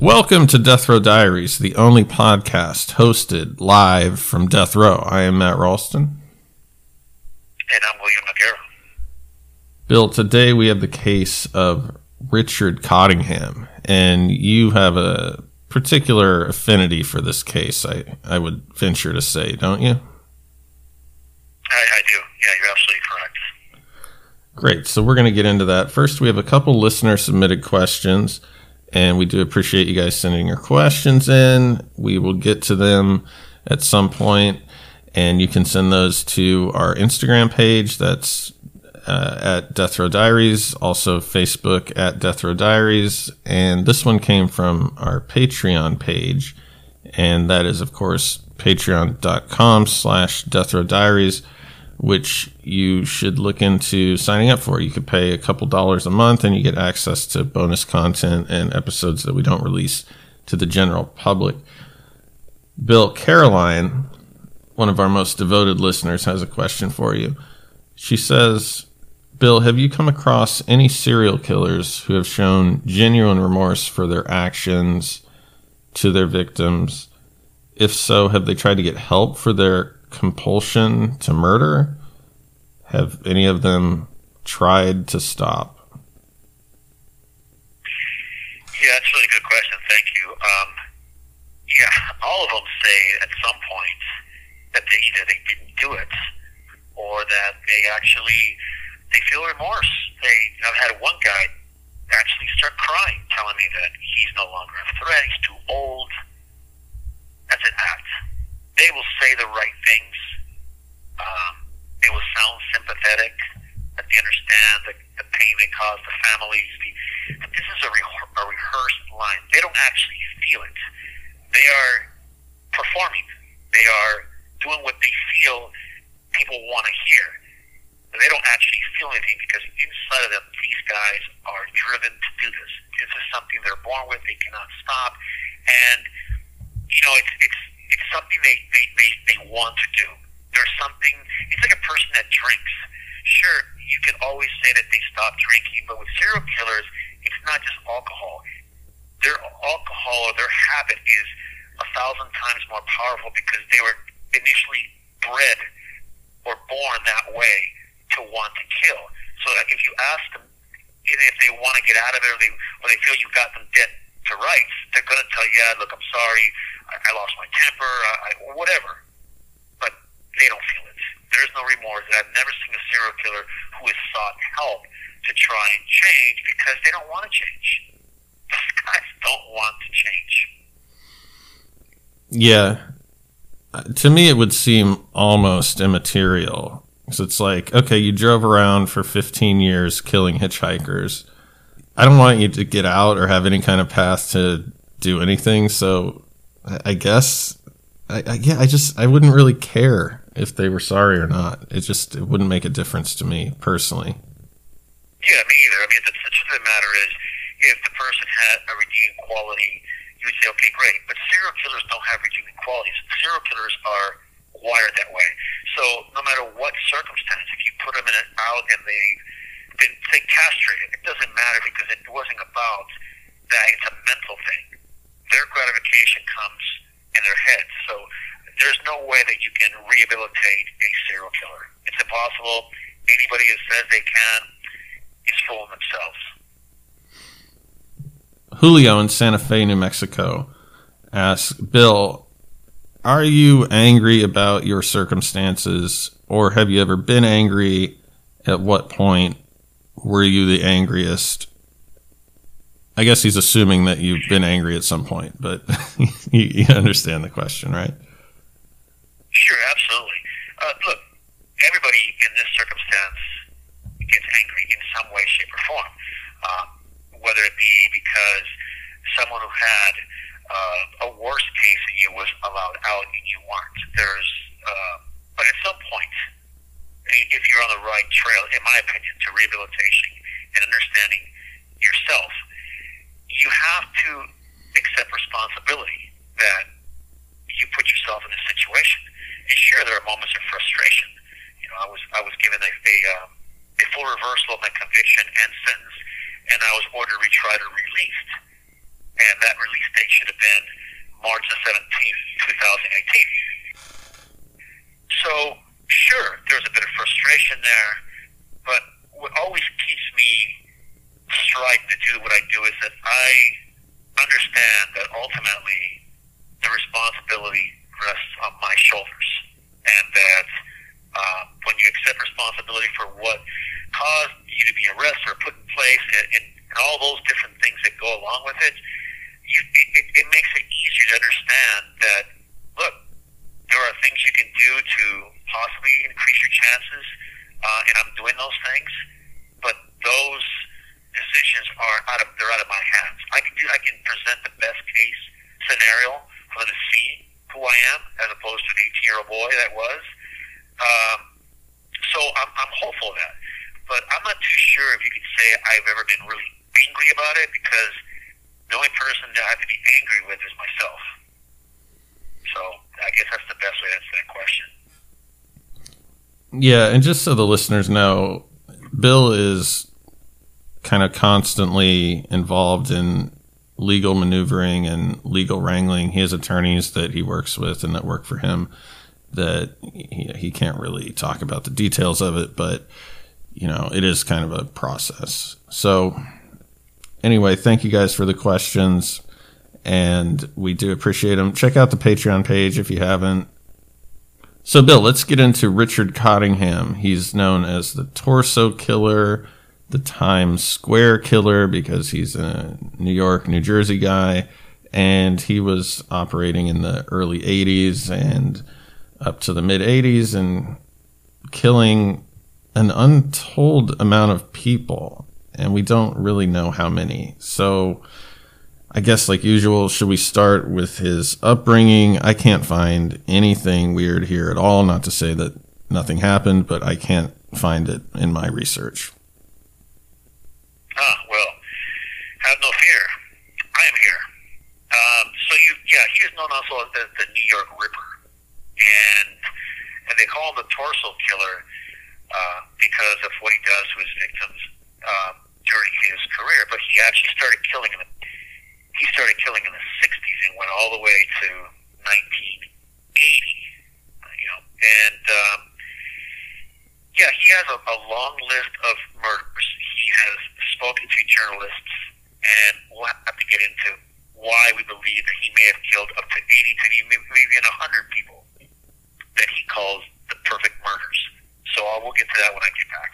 Welcome to Death Row Diaries, the only podcast hosted live from Death Row. I am Matt Ralston. and I'm William Aguirre. Bill, today we have the case of Richard Cottingham, and you have a particular affinity for this case, I, I would venture to say, don't you? I, I do. Yeah, you're absolutely correct. Great. So we're going to get into that. First, we have a couple listener submitted questions, and we do appreciate you guys sending your questions in. We will get to them at some point, and you can send those to our Instagram page. That's uh, at Death Row Diaries, also Facebook at Death Row Diaries, and this one came from our Patreon page, and that is, of course, patreon.com slash Death Row Diaries which you should look into signing up for. You could pay a couple dollars a month and you get access to bonus content and episodes that we don't release to the general public. Bill Caroline, one of our most devoted listeners, has a question for you. She says, Bill, have you come across any serial killers who have shown genuine remorse for their actions to their victims? If so, have they tried to get help for their compulsion to murder? Have any of them tried to stop? Yeah, that's a really good question. Thank you. Um, yeah, all of them say at some point that they either they didn't do it or that they actually they feel remorse. They I've had one guy actually start crying, telling me that he's no longer a threat. He's too old. That's an act. They will say the right things. Um, they will sound sympathetic. That they understand the, the pain they cause the families. But this is a, re- a rehearsed line. They don't actually feel it. They are performing. They are doing what they feel people want to hear. But they don't actually feel anything because inside of them, these guys are driven to do this. This is something they're born with. They cannot stop. And, you know, it's, it's, it's something they, they, they, they want to do. There's something, it's like a person that drinks. Sure, you can always say that they stop drinking, but with serial killers, it's not just alcohol. Their alcohol or their habit is a thousand times more powerful because they were initially bred or born that way to want to kill. So if you ask them if they want to get out of it or they or they feel you got them dead to rights, they're going to tell you, yeah, look, I'm sorry, I, lost my temper, I, whatever. But they don't feel it. There's no remorse. I've never seen a serial killer who has sought help to try and change because they don't want to change. Those guys don't want to change. Yeah. Uh, To me, it would seem almost immaterial. So it's like, okay, you drove around for 15 years killing hitchhikers. I don't want you to get out or have any kind of path to do anything. So I guess, I, I, yeah, I just, I wouldn't really care if they were sorry or not. It just, it wouldn't make a difference to me personally. Yeah, me either. I mean, the, truth of the matter is, if the person had a redeeming quality, you would say, okay, great. But serial killers don't have redeeming qualities. Serial killers are wired that way. So no matter what circumstance, if you put them in and out and they've been, say, castrated, it doesn't matter because it wasn't about that. It's a mental thing. Their gratification comes in their heads. So there's no way that you can rehabilitate a serial killer. It's impossible. Anybody who says they can is fooling themselves. Julio in Santa Fe, New Mexico asks Bill, are you angry about your circumstances or have you ever been angry? At what point were you the angriest? I guess he's assuming that you've been angry at some point, but you, you understand the question, right? Sure, absolutely. Uh, look, everybody in this circumstance gets angry in some way, shape, or form. Uh, whether it be because someone who had uh, a worse case than you was allowed out and you weren't. There's, uh, but at some point, if you're on the right trail, in my opinion, to rehabilitation and understanding yourself, you have to accept responsibility that you put yourself in a situation. And sure, there are moments of frustration. You know, I was I was given a a, um, a full reversal of my conviction and sentence, and I was ordered retried or released. And that release date should have been March the seventeenth, two thousand eighteen. So sure, there's a bit of frustration there, but what always keeps me striving to do what I do is that I understand that ultimately the responsibility rests on my shoulders, and that uh, when you accept responsibility for what caused you to be arrested or put in place, and, and, and all those different things that go along with it, you, it, it makes it easier to understand that look, there are things you can do to possibly increase your chances, uh, and I'm doing those things, but those decisions are out of they're out of my hands. I can do I can present the best case scenario for them to see who I am as opposed to an 18 year old boy that was. Um, so I'm, I'm hopeful of that, but I'm not too sure if you could say I've ever been really angry about it because the only person that I have to be angry with is myself. So I guess that's the best way to answer that question. Yeah, and just so the listeners know, Bill is kind of constantly involved in legal maneuvering and legal wrangling. He has attorneys that he works with and that work for him that he, he can't really talk about the details of it, but you know, it is kind of a process. So anyway, thank you guys for the questions and we do appreciate them. Check out the Patreon page if you haven't. So, Bill, let's get into Richard Cottingham. He's known as the Torso Killer, the Times Square Killer, because he's a New York, New Jersey guy, and he was operating in the early 80s and up to the mid 80s and killing an untold amount of people. And we don't really know how many. So, I guess, like usual, should we start with his upbringing? I can't find anything weird here at all. Not to say that nothing happened, but I can't find it in my research. Ah, well, have no fear. I am here. Um, so you, yeah, he is known also as the New York Ripper, and and they call him the torso killer uh, because of what he does to his victims um, during his career. But he actually started killing in the he started killing in the 60s and went all the way to 1980. You know, and um, yeah, he has a, a long list of murders. He has spoken to journalists, and we'll have to get into why we believe that he may have killed up to 80 to even maybe even 100 people that he calls the perfect murders. So uh, we'll get to that when I get back.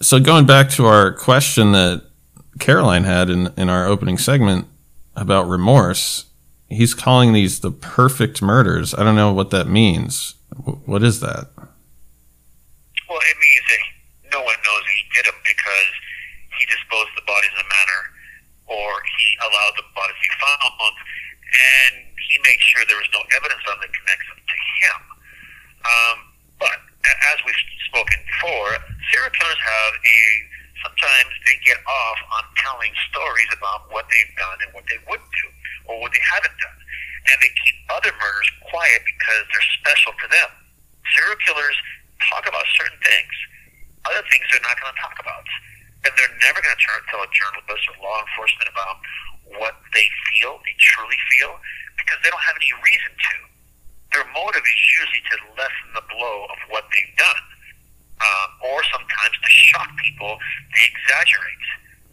So going back to our question that Caroline had in, in our opening segment about remorse, he's calling these the perfect murders. I don't know what that means. What is that? Well, it means that no one knows he did them because he disposed of the bodies in a manner or he allowed the bodies to be found and he made sure there was no evidence on that connects them to him. Um, but as we've spoken before, serial killers have a sometimes they get off on telling stories about what they've done and what they wouldn't do or what they haven't done. And they keep other murders quiet because they're special to them. Serial killers talk about certain things, other things they're not going to talk about. And they're never going to tell a journalist or law enforcement about what they feel, they truly feel, because they don't have any reason to. Their motive is usually to lessen the blow of what they've done um, or sometimes to shock people, they exaggerate.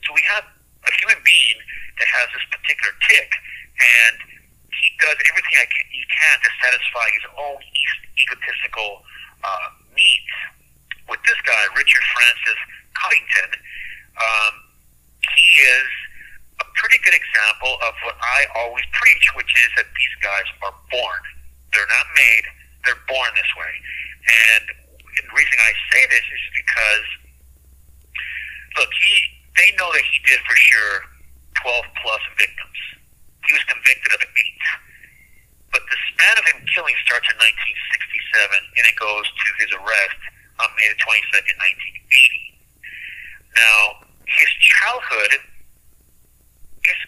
So we have a human being that has this particular tick, and he does everything I can, he can to satisfy his own e- egotistical uh, needs. With this guy, Richard Francis Cottingham, um, he is a pretty good example of what I always preach, which is that these guys are born. They're not made, they're born this way. And the reason I say this is because, look, he they know that he did for sure 12 plus victims. He was convicted of eight. But the span of him killing starts in 1967 and it goes to his arrest on May the 22nd, 1980. Now, his childhood is,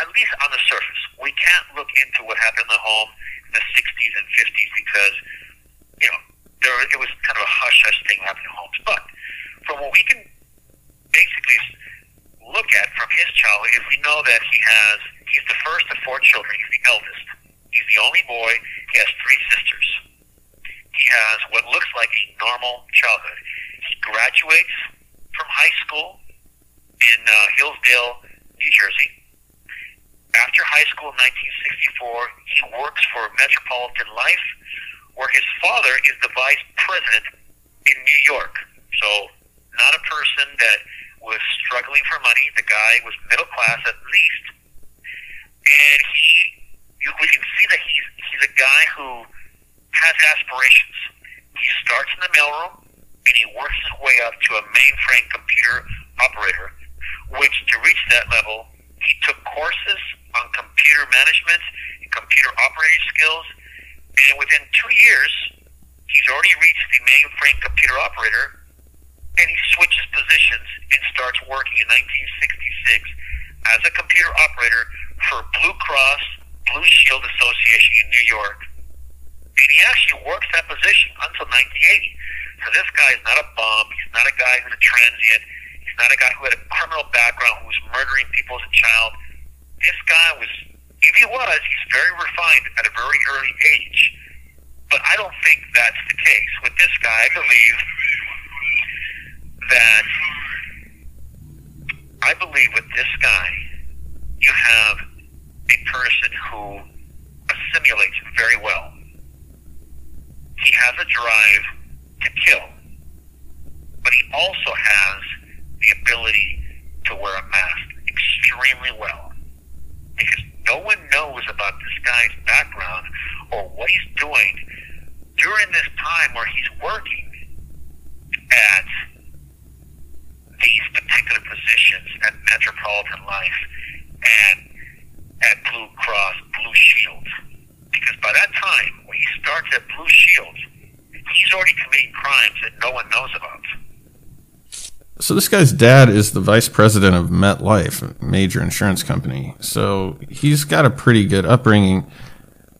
at least on the surface, we can't look into what happened in the home in the 60s and 50s because, you know, there it was kind of a hush hush thing happening in homes. But from what we can basically look at from his childhood is we know that he has he's the first of four children. He's the eldest. He's the only boy. He has three sisters. He has what looks like a normal childhood. He graduates from high school in uh, Hillsdale, New Jersey. After high school in 1964, he works for Metropolitan Life, where his father is the vice president in New York. So, not a person that was struggling for money. The guy was middle class at least, and he, you, we can see that he's he's a guy who has aspirations. He starts in the mailroom and he works his way up to a mainframe computer operator, which to reach that level, he took courses on computer management and computer operating skills, and within two years, he's already reached the mainframe computer operator and he switches positions and starts working in 1966 as a computer operator for Blue Cross Blue Shield Association in New York. And he actually works that position until 1980. So this guy is not a bum. He's not a guy who's a transient. He's not a guy who had a criminal background, who was murdering people as a child. This guy was, if he was, he's very refined at a very early age. But I don't think that's the case. With this guy, I believe that I believe with this guy, you have a person who assimilates very well. He has a drive to kill, but he also has the ability to wear a mask extremely well. Because no one knows about this guy's background or what he's doing during this time where he's working at these particular positions at Metropolitan Life and at Blue Cross Blue Shield. Because by that time, when he starts at Blue Shield, he's already committing crimes that no one knows about. So this guy's dad is the vice president of MetLife, major insurance company. So he's got a pretty good upbringing.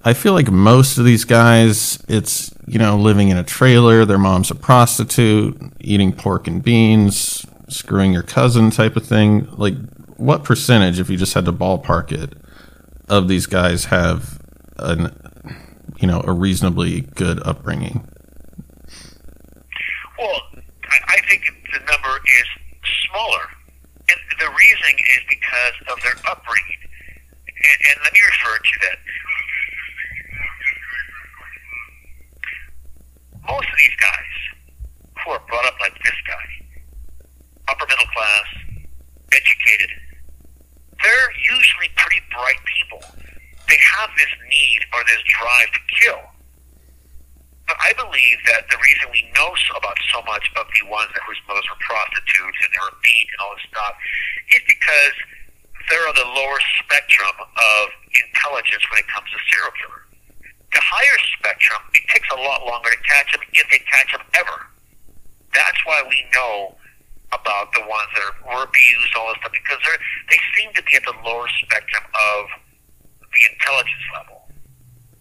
I feel like most of these guys, it's, you know, living in a trailer, their mom's a prostitute, eating pork and beans, screwing your cousin type of thing. Like, what percentage, if you just had to ballpark it, of these guys have an, you know, a reasonably good upbringing? Well, I think the number is smaller. And the reason is because of their upbringing. And, and let me refer to that. Most of these guys who are brought up like this guy, upper middle class, educated, they're usually pretty bright people. They have this need or this drive to kill. But I believe that the reason we know much of the ones that whose mothers were prostitutes and they were beat and all this stuff is because they're on the lower spectrum of intelligence when it comes to serial killer. The higher spectrum, it takes a lot longer to catch them if they catch them ever. That's why we know about the ones that were abused, all this stuff, because they're, they seem to be at the lower spectrum of the intelligence level.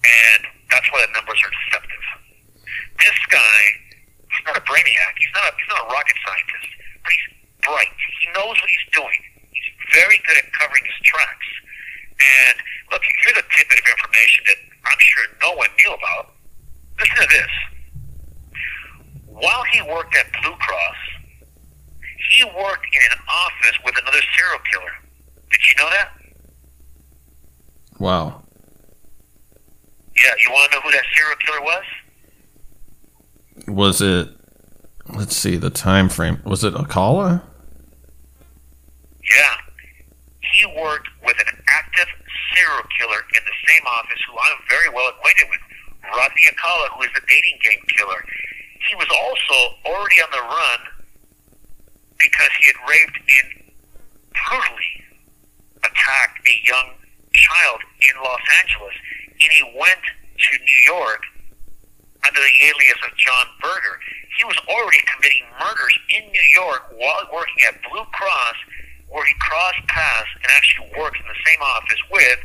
And that's why the numbers are deceptive. This guy, he's not a brainiac. He's not a, he's not a rocket scientist, but he's bright. He knows what he's doing. He's very good at covering his tracks. And look, here's a tidbit of information that I'm sure no one knew about. Listen to this. While he worked at Blue Cross, he worked in an office with another serial killer. Did you know that? Wow. Yeah, you want to know who that serial killer was? Was it? Let's see the time frame. Was it Alcala? Yeah. He worked with an active serial killer in the same office who I'm very well acquainted with, Rodney Alcala, who is the dating game killer. He was also already on the run because he had raped and brutally attacked a young child in Los Angeles. And he went to New York under the alias of John Berger. He was already committing murders in New York while working at Blue Cross, where he crossed paths and actually worked in the same office with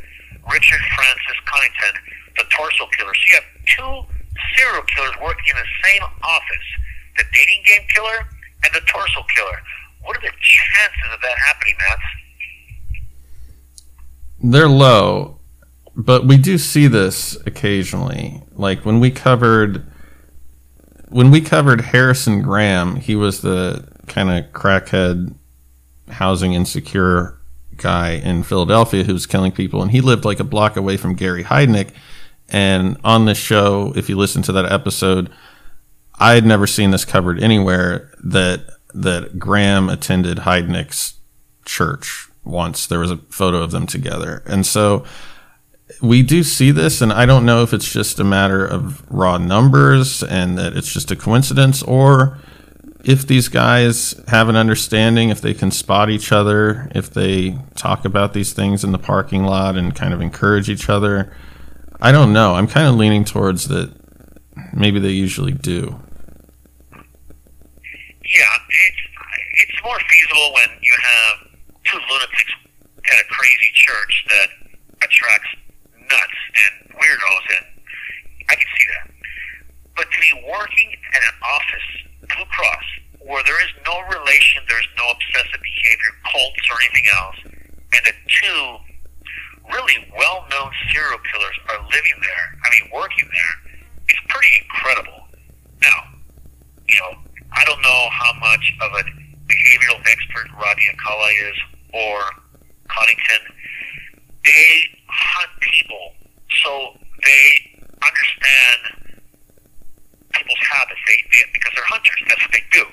Richard Francis Cunnington, the torso killer. So you have two serial killers working in the same office the dating game killer and the torso killer. What are the chances of that happening, Matt? They're low, but we do see this occasionally. Like when we covered when we covered Harrison Graham, he was the kind of crackhead housing insecure guy in Philadelphia who was killing people and he lived like a block away from Gary Heidnik and on this show if you listen to that episode I had never seen this covered anywhere that that Graham attended Heidnik's church once. There was a photo of them together. And so we do see this, and I don't know if it's just a matter of raw numbers and that it's just a coincidence, or if these guys have an understanding, if they can spot each other, if they talk about these things in the parking lot and kind of encourage each other. I don't know. I'm kind of leaning towards that maybe they usually do. Yeah, it's it's more feasible when you have two lunatics at a crazy church that attracts nuts and weirdos, and I can see that. But to be working at an office, Blue Cross, where there is no relation, there's no obsessive behavior, cults, or anything else, and the two really well-known serial killers are living there, I mean, working there, it's pretty incredible. Now, you know, I don't know how much of a behavioral expert Rodney Alcala is or Cunnington. They hunt people, so they understand people's habits. They, they because they're hunters. That's what they do.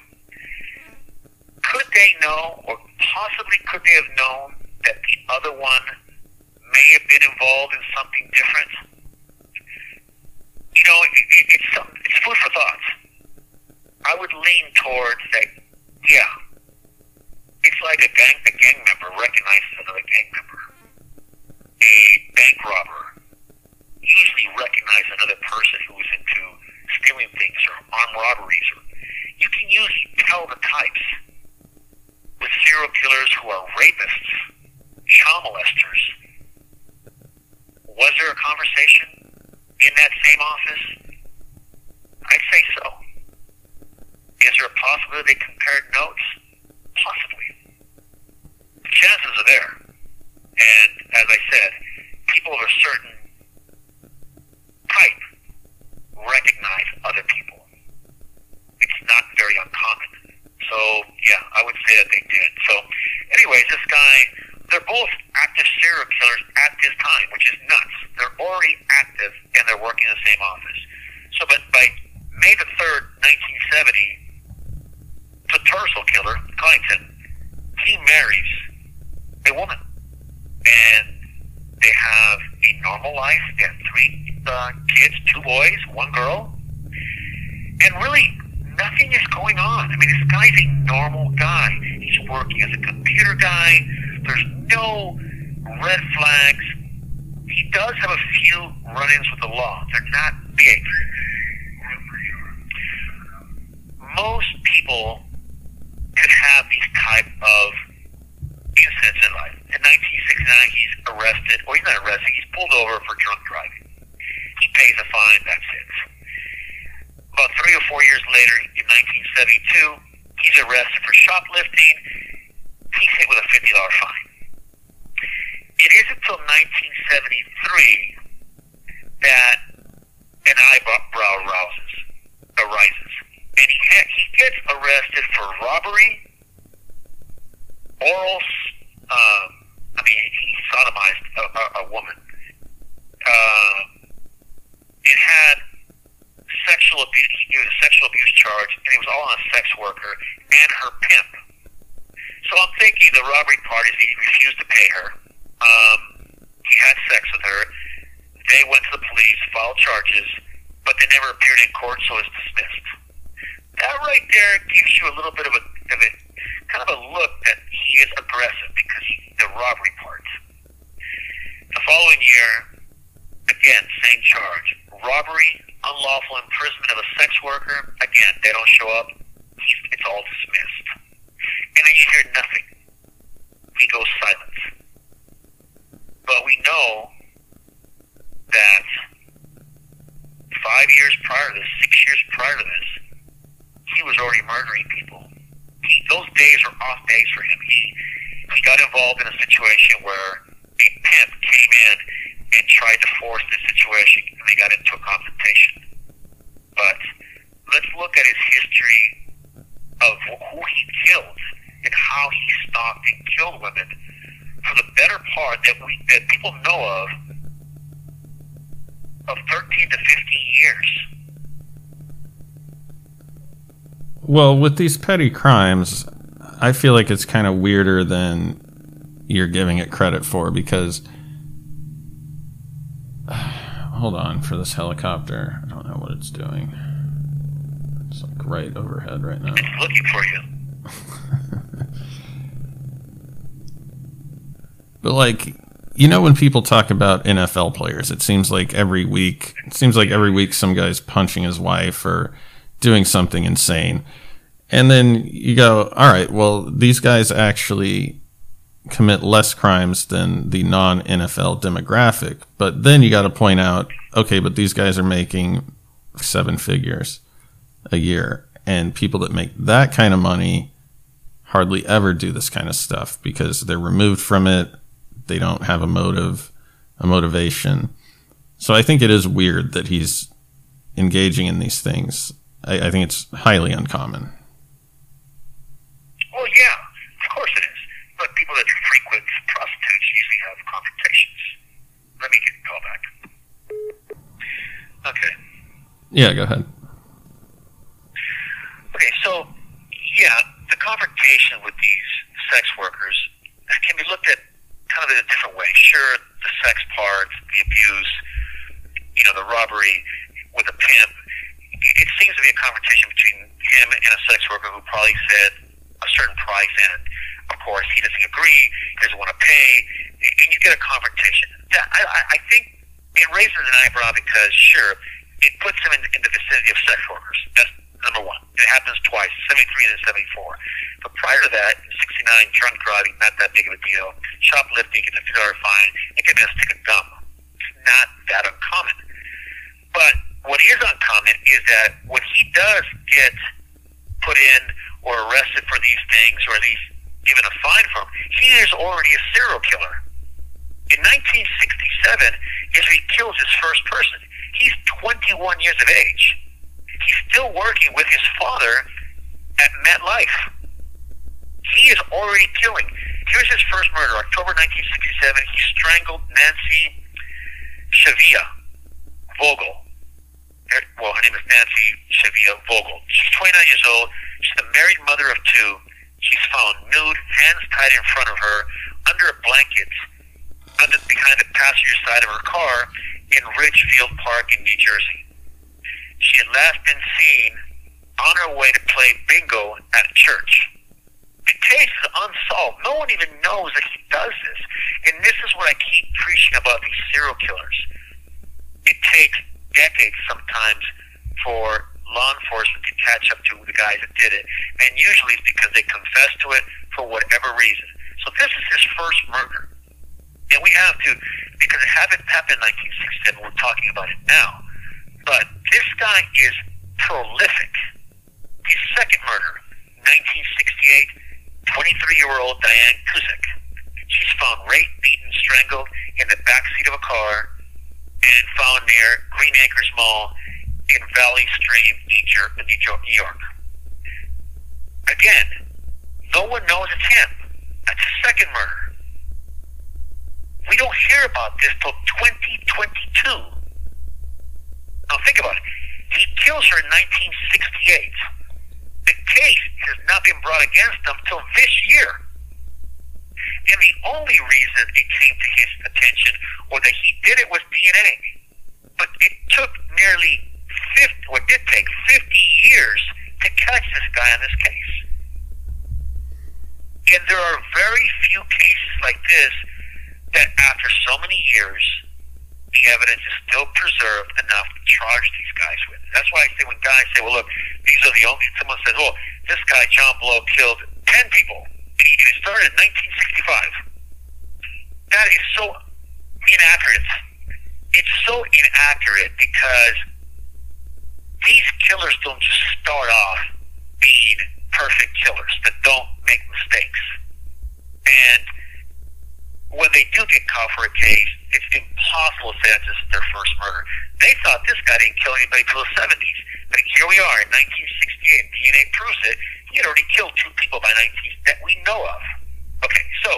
Could they know, or possibly could they have known that the other one may have been involved in something different? You know, it, it, it's it's food for thought. I would lean towards that. Yeah, it's like a gang a gang member recognizes another gang member. A bank robber usually recognizes another person who is into stealing things or armed robberies. Or you can usually tell the types with serial killers who are rapists, child molesters. Was there a conversation in that same office? I'd say so. Is there a possibility they compared notes? Possibly. The chances are there. And as I said, people of a certain type recognize other people. It's not very uncommon. So, yeah, I would say that they did. So, anyways, this guy, they're both active serial killers at this time, which is nuts. They're already active and they're working in the same office. So, but by May the 3rd, 1970, the torso killer, Clayton, he marries a woman. And they have a normal life. They have three uh, kids, two boys, one girl. And really, nothing is going on. I mean, this guy's a normal guy. He's working as a computer guy. There's no red flags. He does have a few run-ins with the law. They're not big. Most people could have these type of incidents in life. In 1969, he's arrested, or he's not arrested, he's pulled over for drunk driving. He pays a fine, that's it. About three or four years later, in 1972, he's arrested for shoplifting. He's hit with a $50 fine. It isn't until 1973 that an eyebrow rouses, arises. And he, ha- he gets arrested for robbery, oral, a, a woman. Uh, it had sexual abuse, it was a sexual abuse charge, and it was all on a sex worker and her pimp. So I'm thinking the robbery part is he refused to pay her. Um, he had sex with her. They went to the police, filed charges, but they never appeared in court, so it's dismissed. That right there gives you a little bit of a, of a kind of a look that he is aggressive because he, the robbery part. The following year, again, same charge. Robbery, unlawful imprisonment of a sex worker. Again, they don't show up. He's, it's all dismissed. And then you hear nothing. He goes silent. But we know that five years prior to this, six years prior to this, he was already murdering people. He, those days were off days for him. He he got involved in a situation where a pimp came in and tried to force the situation, and they got into a confrontation. But let's look at his history of who he killed and how he stalked and killed women for the better part that we that people know of of 13 to 15 years. Well, with these petty crimes, I feel like it's kind of weirder than you're giving it credit for because. Hold on for this helicopter. I don't know what it's doing. It's like right overhead right now. It's looking for you. But like, you know, when people talk about NFL players, it seems like every week, it seems like every week some guy's punching his wife or doing something insane. And then you go, all right, well, these guys actually commit less crimes than the non NFL demographic. But then you got to point out, okay, but these guys are making seven figures a year. And people that make that kind of money hardly ever do this kind of stuff because they're removed from it. They don't have a motive, a motivation. So I think it is weird that he's engaging in these things. I, I think it's highly uncommon. Well, yeah, of course it is. But people that frequent prostitutes usually have confrontations. Let me get a call back. Okay. Yeah, go ahead. Okay, so yeah, the confrontation with these sex workers can be looked at kind of in a different way. Sure, the sex part, the abuse, you know, the robbery with a pimp. It seems to be a confrontation between him and a sex worker who probably said a certain price, and of course he doesn't agree, he doesn't want to pay, and you get a confrontation. I, I think it raises an eyebrow because sure, it puts him in, in the vicinity of sex workers. That's number one. It happens twice, 73 and 74. But prior to that, 69, drunk driving, not that big of a deal. Shoplifting, get a $50 fine, and getting a stick of gum. It's not that uncommon. But what is uncommon is that when he does get put in or arrested for these things or least given a fine them, he is already a serial killer. In 1967 is he kills his first person. He's 21 years of age. He's still working with his father at MetLife. He is already killing. Here's his first murder, October 1967. He strangled Nancy Schiava Vogel. Er, well, her name is Nancy Schiava Vogel. She's 29 years old. She's the married mother of two. She's found nude, hands tied in front of her, under a blanket, under behind the passenger side of her car in Ridgefield Park in New Jersey. She had last been seen on her way to play bingo at a church. The case is unsolved. No one even knows that he does this. And this is what I keep preaching about these serial killers. It takes decades sometimes for law enforcement to catch up to the guys that did it. And usually it's because they confess to it for whatever reason. So this is his first murder. And we have to, because it happened, happened in 1967, we're talking about it now. But this guy is prolific. His second murder, 1968, 23-year-old Diane Cusick. She's found raped, beaten, strangled in the backseat of a car and found near Green Acres Mall in Valley Stream, New York. Again, no one knows it's him. That's his second murder. We don't hear about this till 2022. Now think about it. He kills her in 1968. The case has not been brought against him till this year. And the only reason it came to his attention or that he did it was DNA. But it took nearly 50, what did take 50 years to catch this guy on this case. And there are very few cases like this that after so many years, the evidence is still preserved enough to charge these guys with. That's why I say when guys say, well, look, these are the only, someone says, well, this guy, John Blow, killed 10 people. He started in 1965. That is so inaccurate. It's so inaccurate because these killers don't just start off being perfect killers that don't make mistakes. And when they do get caught for a case, it's impossible to say that's just their first murder. They thought this guy didn't kill anybody until the 70s. But here we are in 1968. DNA proves it. He had already killed two people by 19 that we know of. Okay, so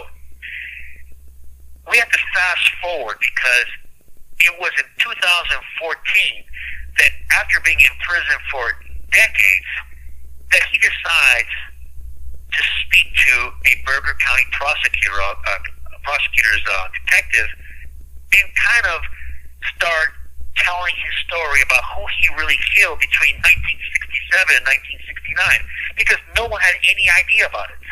we have to fast forward because it was in 2014 that after being in prison for decades, that he decides to speak to a Bergen County prosecutor, uh, prosecutor's uh, detective, and kind of start telling his story about who he really killed between 1967 and 1969, because no one had any idea about it.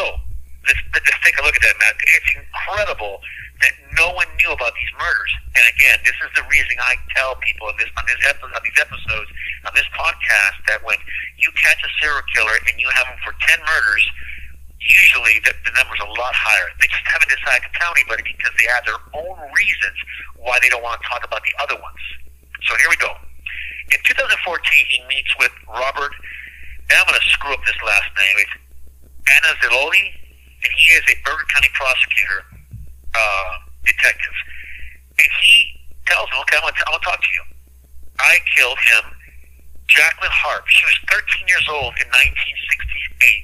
So let's, let's take a look at that, Matt. It's incredible that no one knew about these murders. And again, this is the reason I tell people on this on this episode, on these episodes on this podcast that when you catch a serial killer and you have them for ten murders, usually the, the number's a lot higher. They just haven't decided to tell anybody because they have their own reasons why they don't want to talk about the other ones. So here we go. In 2014, he meets with Robert, and I'm going to screw up this last name. It's Anaziloli, and he is a Bergen County prosecutor uh, detective. And he tells him, okay, I'm to talk to you. I killed him. Jacqueline Harp, she was 13 years old in 1968.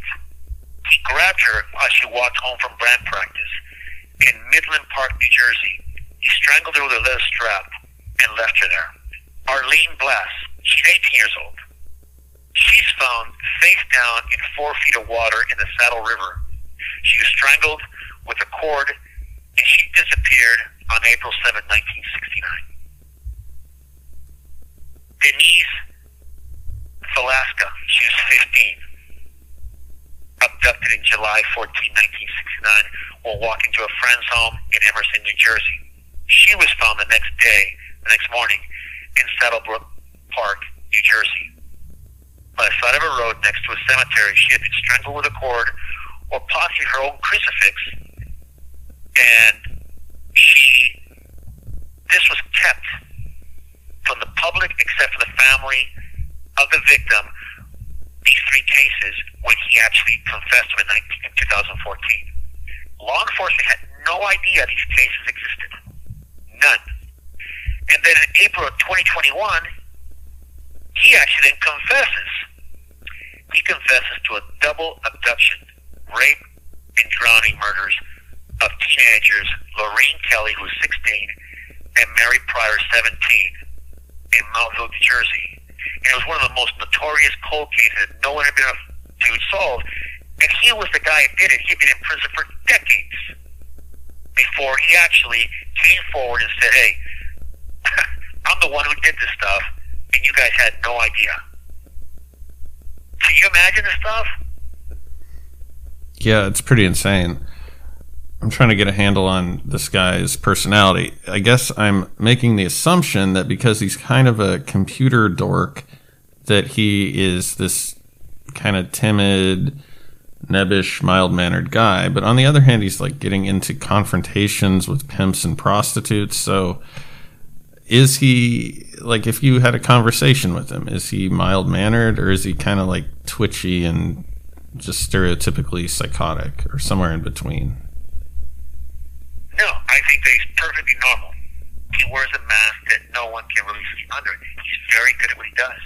He grabbed her as she walked home from band practice in Midland Park, New Jersey. He strangled her with a leather strap and left her there. Arlene Blass, she's 18 years old. She's found face down in four feet of water in the Saddle River. She was strangled with a cord disappeared on April 7, 1969. Denise Falasca, she was 15 abducted in July 14, 1969, while walking to a friend's home in Emerson, New Jersey. She was found the next day, the next morning, in Saddlebrook Park, New Jersey. By the side of a road next to a cemetery, she had been strangled with a cord or possibly her own crucifix. And she, this was kept from the public except for the family of the victim these three cases when he actually confessed in, 19, in 2014. Law enforcement had no idea these cases existed. None. And then in April of 2021, he actually then confesses. He confesses to a double abduction, rape, and drowning murders of teenagers Lorraine Kelly, who was 16, and Mary Pryor, 17, in Montville, New Jersey and it was one of the most notorious cold cases that no one had been able to solve. And he was the guy who did it. He'd been in prison for decades before he actually came forward and said, "Hey, I'm the one who did this stuff, and you guys had no idea." Can you imagine this stuff? Yeah, it's pretty insane. I'm trying to get a handle on this guy's personality. I guess I'm making the assumption that because he's kind of a computer dork, that he is this kind of timid, nebbish, mild mannered guy. But on the other hand, he's like getting into confrontations with pimps and prostitutes. So is he like if you had a conversation with him, is he mild mannered or is he kind of like twitchy and just stereotypically psychotic or somewhere in between? No, I think that he's perfectly normal. He wears a mask that no one can really see under. He's very good at what he does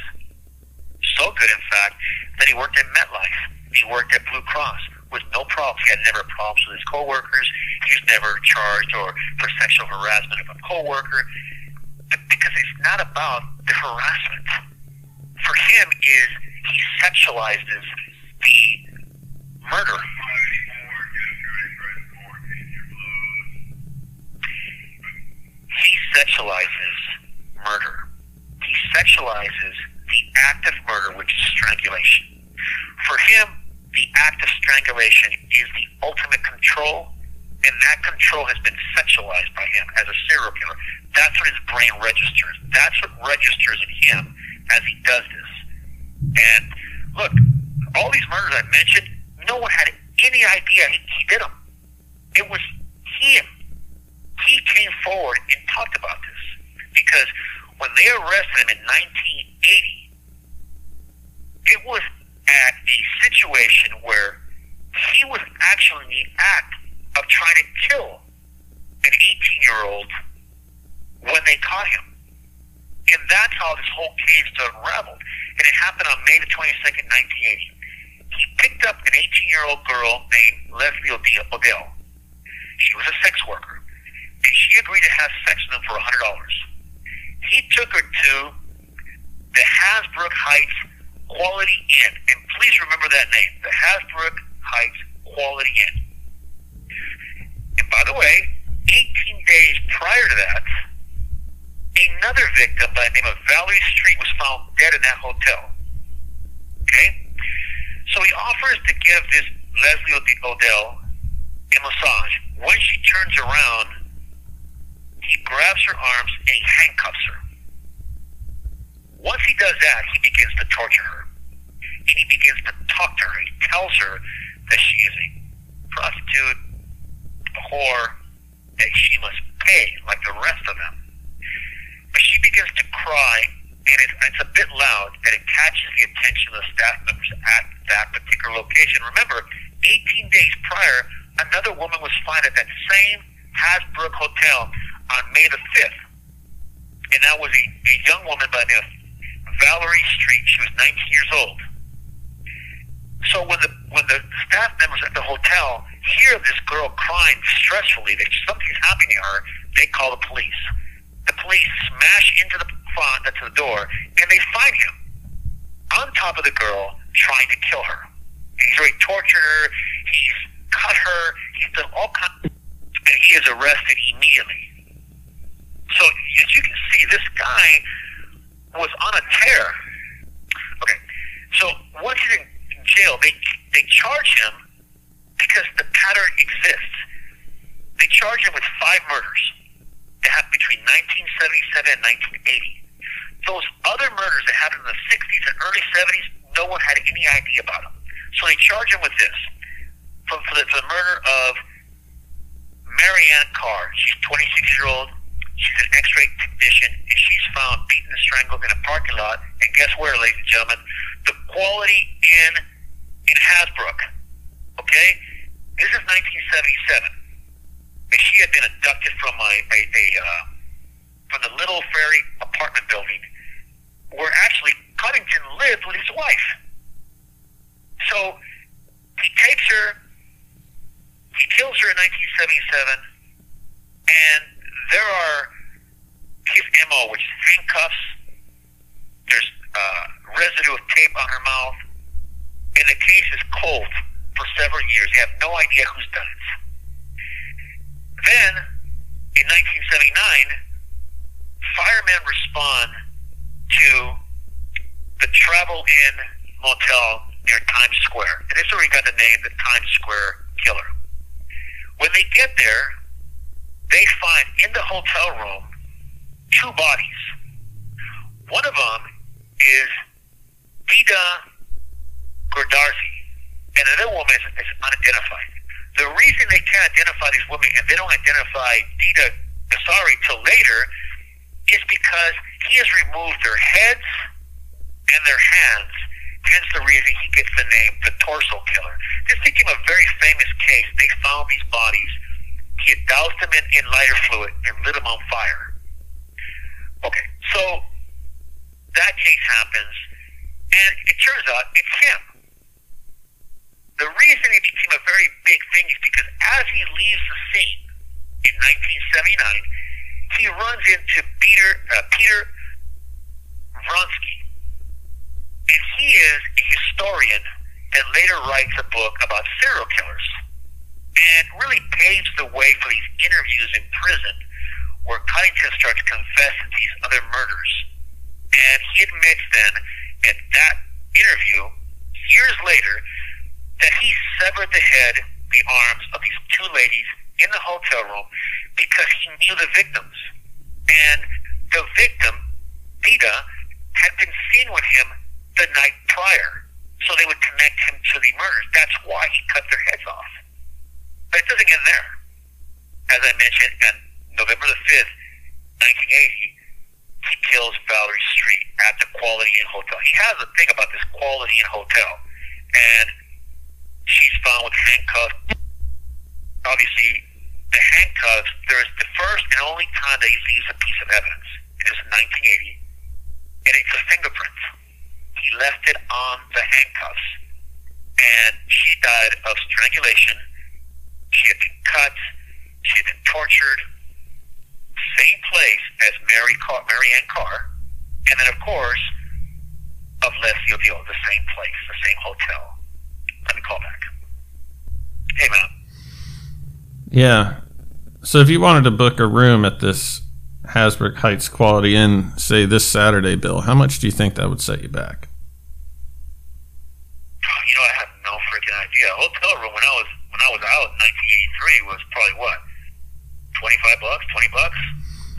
so good, in fact, that he worked at MetLife. He worked at Blue Cross with no problems. He had never problems with his coworkers. He was never charged or for sexual harassment of a coworker because it's not about the harassment. For him, is he sexualizes the murder. He sexualizes murder. He sexualizes the act of murder, which is strangulation. For him, the act of strangulation is the ultimate control, and that control has been sexualized by him as a serial killer. That's what his brain registers. That's what registers in him as he does this. And look, all these murders I mentioned, no one had any idea he, he did them. It was him. He came forward and talked about this because when they arrested him in 1980, it was at a situation where he was actually in the act of trying to kill an 18 year old when they caught him. And that's how this whole case unraveled. And it happened on May the 22nd, 1980. He picked up an 18 year old girl named Leslie Odell. She was a sex worker. And she agreed to have sex with him for $100. He took her to the Hasbrouck Heights Quality Inn. And please remember that name, the Hasbrouck Heights Quality Inn. And by the way, 18 days prior to that, another victim by the name of Valerie Street was found dead in that hotel. Okay? So he offers to give this Leslie Odell a massage. When she turns around, he grabs her arms and he handcuffs her. Once he does that, he begins to torture her. And he begins to talk to her. He tells her that she is a prostitute, a whore, that she must pay like the rest of them. But she begins to cry, and it's, it's a bit loud, and it catches the attention of the staff members at that particular location. Remember, 18 days prior, another woman was found at that same Hasbrouck Hotel on May the 5th. And that was a, a young woman by the name of Valerie Street. She was 19 years old. So when the when the staff members at the hotel hear this girl crying distressfully that something's happening to her, they call the police. The police smash into the front to the door and they find him on top of the girl trying to kill her. He's already tortured her. He's cut her. He's done all kinds, and he is arrested immediately. So as you can see, this guy was on a tear. Okay, so once he's in jail, they they charge him because the pattern exists. They charge him with five murders that happened between 1977 and 1980. Those other murders that happened in the 60s and early 70s, no one had any idea about them. So they charge him with this for, for, the, for the murder of Marianne Carr. She's 26 year old. She's an X-ray technician, and she's found beaten and strangled in a parking lot. And guess where, ladies and gentlemen? The Quality Inn in Hasbrouck. Okay, this is 1977, and she had been abducted from a, a, a uh, from the Little Ferry apartment building, where actually Cottingham lived with his wife. So he takes her, he kills her in 1977, and there are his MO, which is handcuffs. There's uh, residue of tape on her mouth, and the case is cold for several years. You have no idea who's done it. Then, in 1979, firemen respond to the Travel Inn Motel near Times Square. And this is where already got the name, the Times Square Killer. When they get there, they find in the hotel room two bodies. One of them is Deedeh Goodarzi, and another woman is, is unidentified. The reason they can't identify these women and they don't identify Dita Gasari till later is because he has removed their heads and their hands. Hence the reason he gets the name the Torso Killer. This became a very famous case. They found these bodies. He had doused them in, in lighter fluid and lit them on fire. Okay, so that case happens, and it turns out it's him. The reason it became a very big thing is because as he leaves the scene in 1979, he runs into Peter uh, Peter Vronsky, And he is a historian that later writes a book about serial killers and really paves the way for these interviews in prison where Cottingham starts confessing these other murders. And he admits then at that interview, years later, that he severed the head, the arms of these two ladies in the hotel room because he knew the victims. And the victim, Vida, had been seen with him the night prior. So they would connect him to the murders. That's why he cut their heads off. But it doesn't end there. As I mentioned, on November the 5th, 1980, he kills Valerie Street at the Quality Inn Hotel. He has a thing about this Quality Inn Hotel. And she's found with handcuffs. Obviously, the handcuffs, there's the first and only time that he leaves a piece of evidence. It is 1980, and it's a fingerprint. He left it on the handcuffs, and she died of strangulation. She had been cut. She had been tortured. Same place as Mary Car- Mary Ann Carr, and then of course of Leslie Odell, the same place, the same hotel. Let me call back. Hey, man. Yeah. So if you wanted to book a room at this Hasbrouck Heights Quality Inn, say this Saturday, Bill, how much do you think that would set you back? Oh, you know, I have no freaking idea. A hotel room when I was I was out in 1983 was probably what 25 bucks, 20 bucks.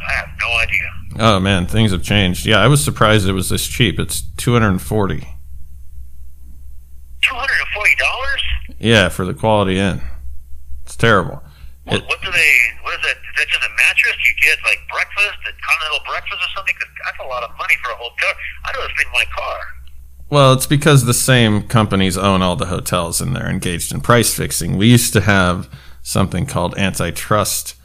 I have no idea. Oh man, things have changed. Yeah, I was surprised it was this cheap. It's 240. Two hundred and forty dollars. Yeah, for the Quality Inn. It's terrible. What, It- what do they? What is that? Is that just a mattress? You get like breakfast, a continental breakfast or something? 'Cause that's a lot of money for a hotel. I'd rather sleep in my car. Well, it's because the same companies own all the hotels and they're engaged in price fixing. We used to have something called antitrust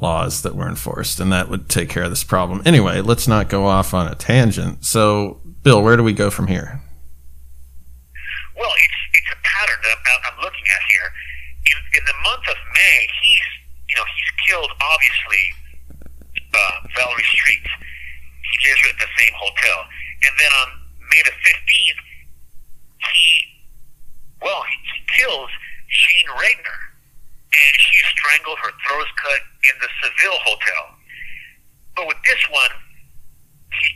laws that were enforced, and that would take care of this problem. Anyway, let's not go off on a tangent. So, Bill, where do we go from here? Well, it's it's a pattern that I'm, I'm looking at here. In in the month of May, he's you know he's killed obviously uh, Valerie Street. He lives at the same hotel, and then on May the fifteenth, he well he, kills Jean Regner, and she strangled her throat is cut in the Seville Hotel. But with this one, he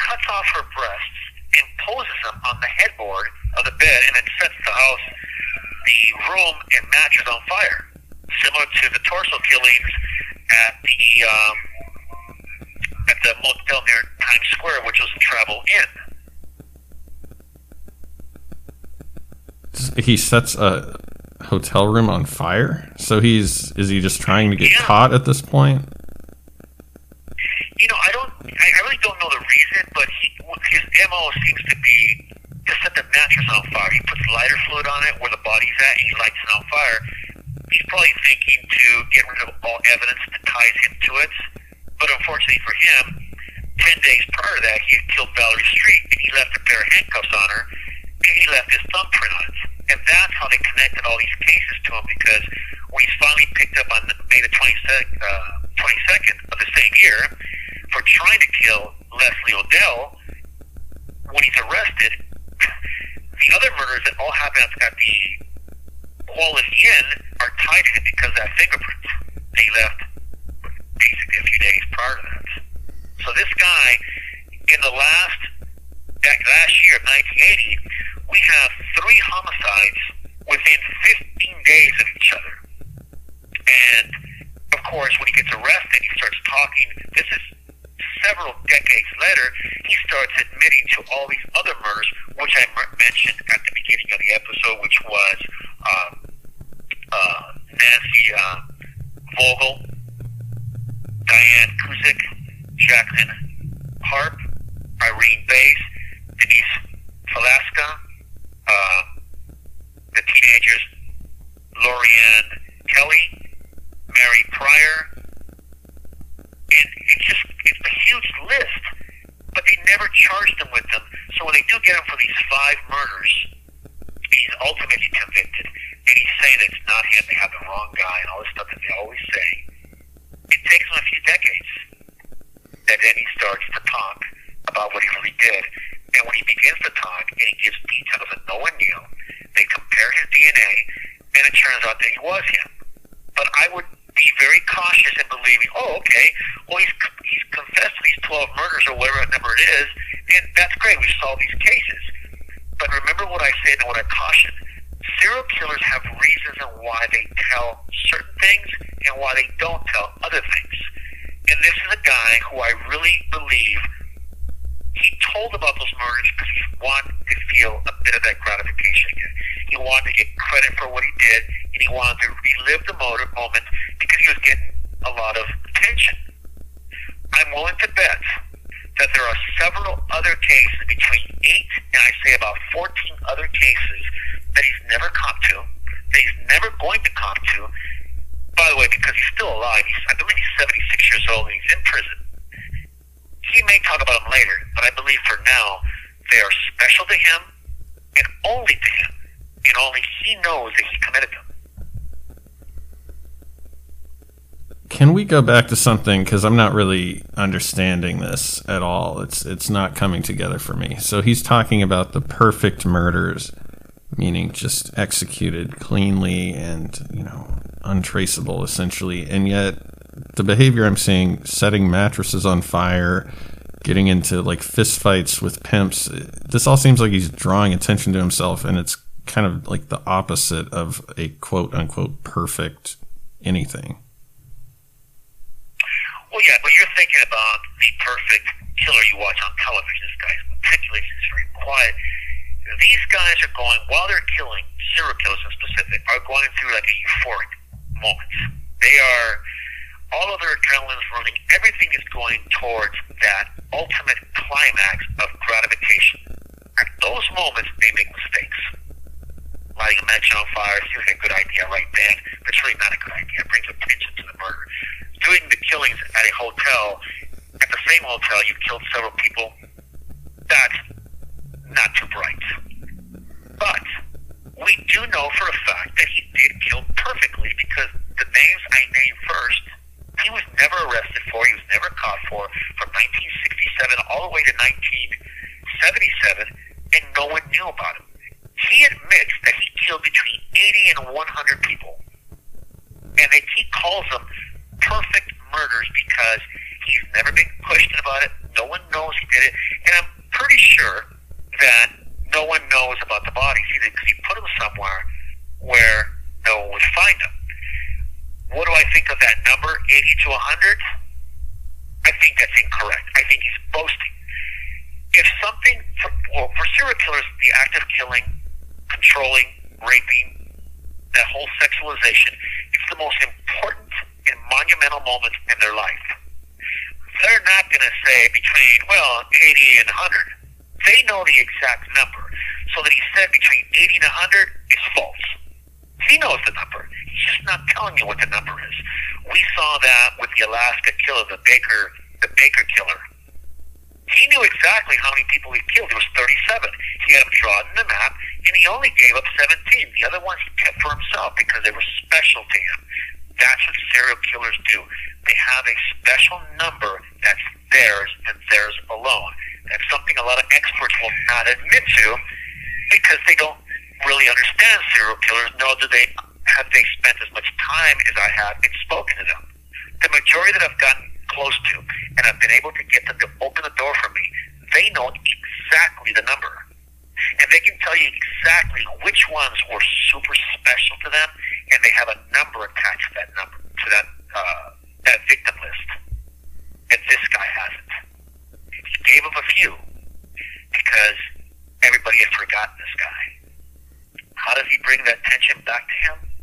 cuts off her breasts and poses them on the headboard of the bed and then sets the house, the room and mattress on fire, similar to the torso killings at the um, at the motel near Times Square, which was the Travel Inn. He sets a hotel room on fire. So he's is he just trying to get Yeah. caught at this point? You know, I don't, I, I really don't know the reason, but he, his MO seems to be to set the mattress on fire. He puts lighter fluid on it where the body's at, and he lights it on fire. He's probably thinking to get rid of all evidence that ties him to it. But unfortunately for him, ten days prior to that, he had killed Valerie Street, and he left a pair of handcuffs on her, and he left his thumbprint on it. And that's how they connected all these cases to him, because when he's finally picked up on May the 22nd, uh, 22nd of the same year for trying to kill Leslie Odell, when he's arrested, the other murders that all happened at the Quality Inn are tied to him because that fingerprint they left basically a few days prior to that. So this guy, in the last that last year of 1980, we have three homicides within 15 days of each other. And of course, when he gets arrested, he starts talking. This is several decades later. He starts admitting to all these other murders, which I mentioned at the beginning of the episode, which was um, uh, Nancy uh, Vogel, Diane Cusick, Jacqueline Harp, Irene Bass, Denise Falasca, uh, the teenagers Lorianne Kelly, Mary Pryor, and it's just it's a huge list. But they never charged him with them. So when they do get him for these five murders, he's ultimately convicted, and he's saying it's not him. They have the wrong guy, and all this stuff that they always say. It takes him a few decades that then he starts to talk about what he really did. And when he begins to talk and he gives details that no one knew, they compare his DNA, and it turns out that he was him. But I would be very cautious in believing, oh, okay, well, he's, he's confessed these 12 murders or whatever that number it is, and that's great. We've solved these cases. But remember what I said and what I cautioned. Serial killers have reasons and why they tell certain things and why they don't tell other things. And this is a guy who I really believe he told about those murders because he wanted to feel a bit of that gratification again. He wanted to get credit for what he did, and he wanted to relive the motive moment because he was getting a lot of attention. I'm willing to bet that there are several other cases, between eight and I say about 14 other cases, that he's never caught to, that he's never going to cop to. By the way, because he's still alive, he's, I believe he's 76 years old and he's in prison. He may talk about them later, but I believe for now they are special to him and only to him, and only he knows that he committed them. Can we go back to something because I'm not really understanding this at all. It's it's not coming together for me. So he's talking about the perfect murders, meaning just executed cleanly and you know untraceable essentially, and yet the behavior I'm seeing, setting mattresses on fire, getting into like fist fights with pimps, this all seems like he's drawing attention to himself, and it's kind of like the opposite of a quote unquote perfect anything. Well, yeah, but you're thinking about the perfect killer you watch on television. This guy's meticulous, he's very quiet. These guys are going, while they're killing, serial killers in specific, are going through like a euphoric moment. They are, all of their adrenaline adrenaline's running. Everything is going towards that ultimate climax of gratification. At those moments, they make mistakes. Lighting a match on fire seems like a good idea right then, but it's really not a good idea. It brings attention to the murder doing the killings at a hotel, at the same hotel, you killed several people. That's not too bright. But we do know for a fact that he did kill perfectly because the names I named first, he was never arrested for, he was never caught for, from 1967 all the way to 1977, and no one knew about him. He admits that he killed between 80 and 100 people. And that he calls them perfect murders because he's never been questioned about it. No one knows he did it, and I'm pretty sure that no one knows about the bodies either because he put them somewhere where no one would find them. What do I think of that number, 80 to 100? I think that's incorrect. I think he's boasting. If something, for, well, for serial killers, the act of killing, controlling, raping, that whole sexualization, it's the most important and monumental moments in their life. They're not going to say between, well, 80 and 100. They know the exact number. So that he said between 80 and 100 is false. He knows the number. He's just not telling you what the number is. We saw that with the Alaska killer, the Baker, the Baker killer. He knew exactly how many people he killed. It was 37. He had them drawn in the map, and he only gave up 17. The other ones he kept for himself because they were special to him. That's what serial killers do. They have a special number that's theirs and theirs alone. That's something a lot of experts will not admit to because they don't really understand serial killers, nor do they have they spent as much time as I have in spoken to them. The majority that I've gotten close to and I've been able to get them to open the door for me, they know exactly the number. And they can tell you exactly which ones were super special to them and they have a number attached to that number to that uh, that victim list. And this guy hasn't. He gave him a few because everybody had forgotten this guy. How does he bring that tension back to him?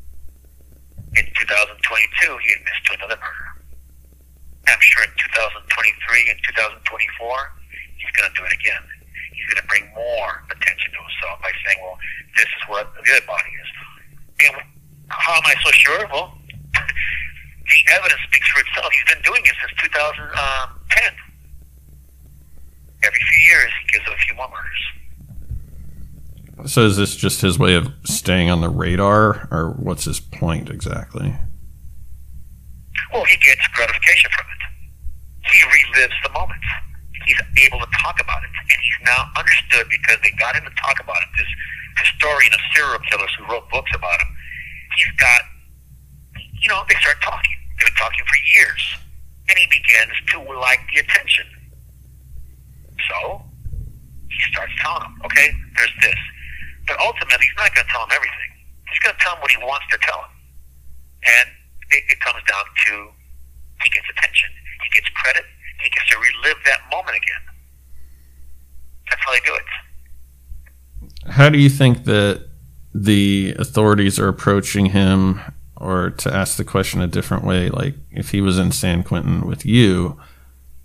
In 2022, he admits to another murder. I'm sure in 2023 and 2024, he's going to do it again. He's going to bring more attention to himself by saying, well, this is what the other body is. And how am I so sure? Well, the evidence speaks for itself. He's been doing it since 2010. Um, Every few years, he gives a few more murders. So is this just his way of staying on the radar, or what's his point exactly? Well, he gets gratification from it. He relives the moment. He's able to talk about it, and he's now understood because they got him to talk about it. This historian of serial killers who wrote books about him he's got, you know, they start talking. They've been talking for years. And he begins to like the attention. So, he starts telling him, okay, there's this. But ultimately, he's not going to tell him everything. He's going to tell him what he wants to tell him. And it, it comes down to he gets attention, he gets credit, he gets to relive that moment again. That's how they do it. How do you think that the authorities are approaching him, or to ask the question a different way, like if he was in San Quentin with you,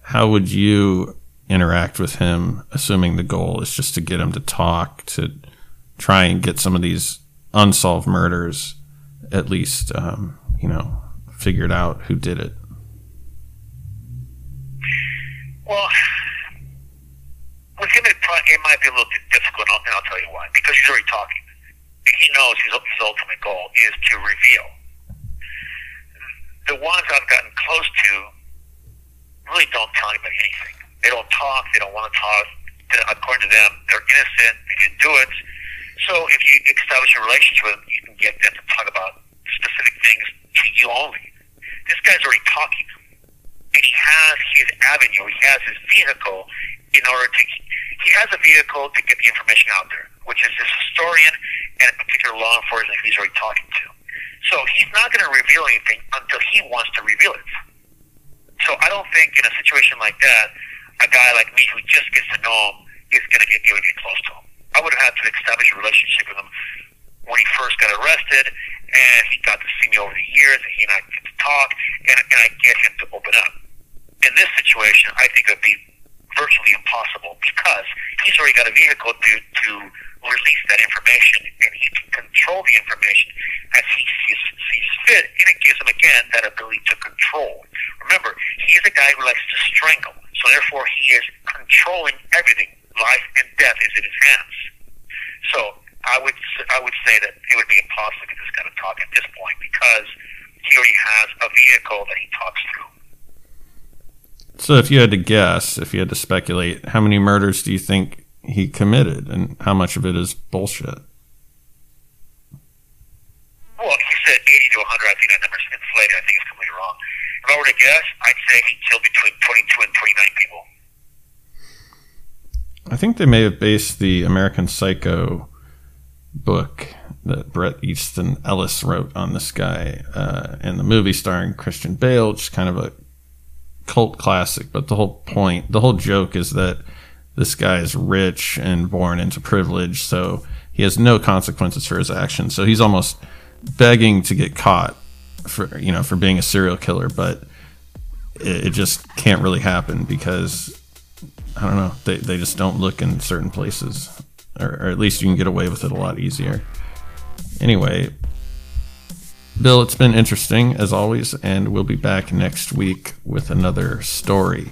how would you interact with him, assuming the goal is just to get him to talk, to try and get some of these unsolved murders at least, um, you know, figured out who did it? Well, with him, it, probably, it might be a little bit difficult, and I'll, and I'll tell you why. Because he's already talking. He knows his, his ultimate goal is to reveal. The ones I've gotten close to really don't tell anybody anything. They don't talk. They don't want to talk. According to them, they're innocent. They didn't do it. So if you establish a relationship with them, you can get them to talk about specific things to you only. This guy's already talking. And he has his avenue. He has his vehicle in order to. He has a vehicle to get the information out there, which is his historian and a particular law enforcement he's already talking to. So he's not going to reveal anything until he wants to reveal it. So I don't think in a situation like that, a guy like me who just gets to know him is going to get get close to him. I would have had to establish a relationship with him when he first got arrested, and he got to see me over the years, and he and I get to talk, and, and I get him to open up. In this situation, I think it would be virtually impossible because he's already got a vehicle to, to release that information, and he can control the information as he sees, sees fit, and it gives him, again, that ability to control. Remember, he is a guy who likes to strangle, so therefore he is controlling everything. Life and death is in his hands. So I would I would say that it would be impossible to get this guy to talk at this point because he already has a vehicle that he talks through. So, if you had to guess, if you had to speculate, how many murders do you think he committed, and how much of it is bullshit? Well, he said 80 to 100. I think that number's inflated. I think it's completely wrong. If I were to guess, I'd say he killed between 22 and 29 people. I think they may have based the American Psycho book that Bret Easton Ellis wrote on this guy, uh, and the movie starring Christian Bale, which is kind of a cult classic. But the whole point, the whole joke is that this guy is rich and born into privilege, so he has no consequences for his actions. So he's almost begging to get caught for you know for being a serial killer, but it, it just can't really happen because I don't know they they just don't look in certain places, or, or at least you can get away with it a lot easier. Anyway, Bill, it's been interesting as always, and we'll be back next week with another story.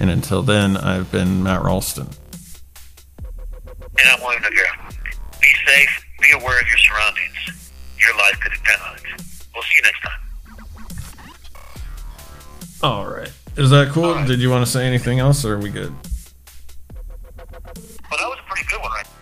And until then, I've been Matt Ralston. And I'm William Noguera. Be safe. Be aware of your surroundings. Your life could depend on it. We'll see you next time. All right. Is that cool? All right. Did you want to say anything else, or are we good? But that was a pretty good one, right?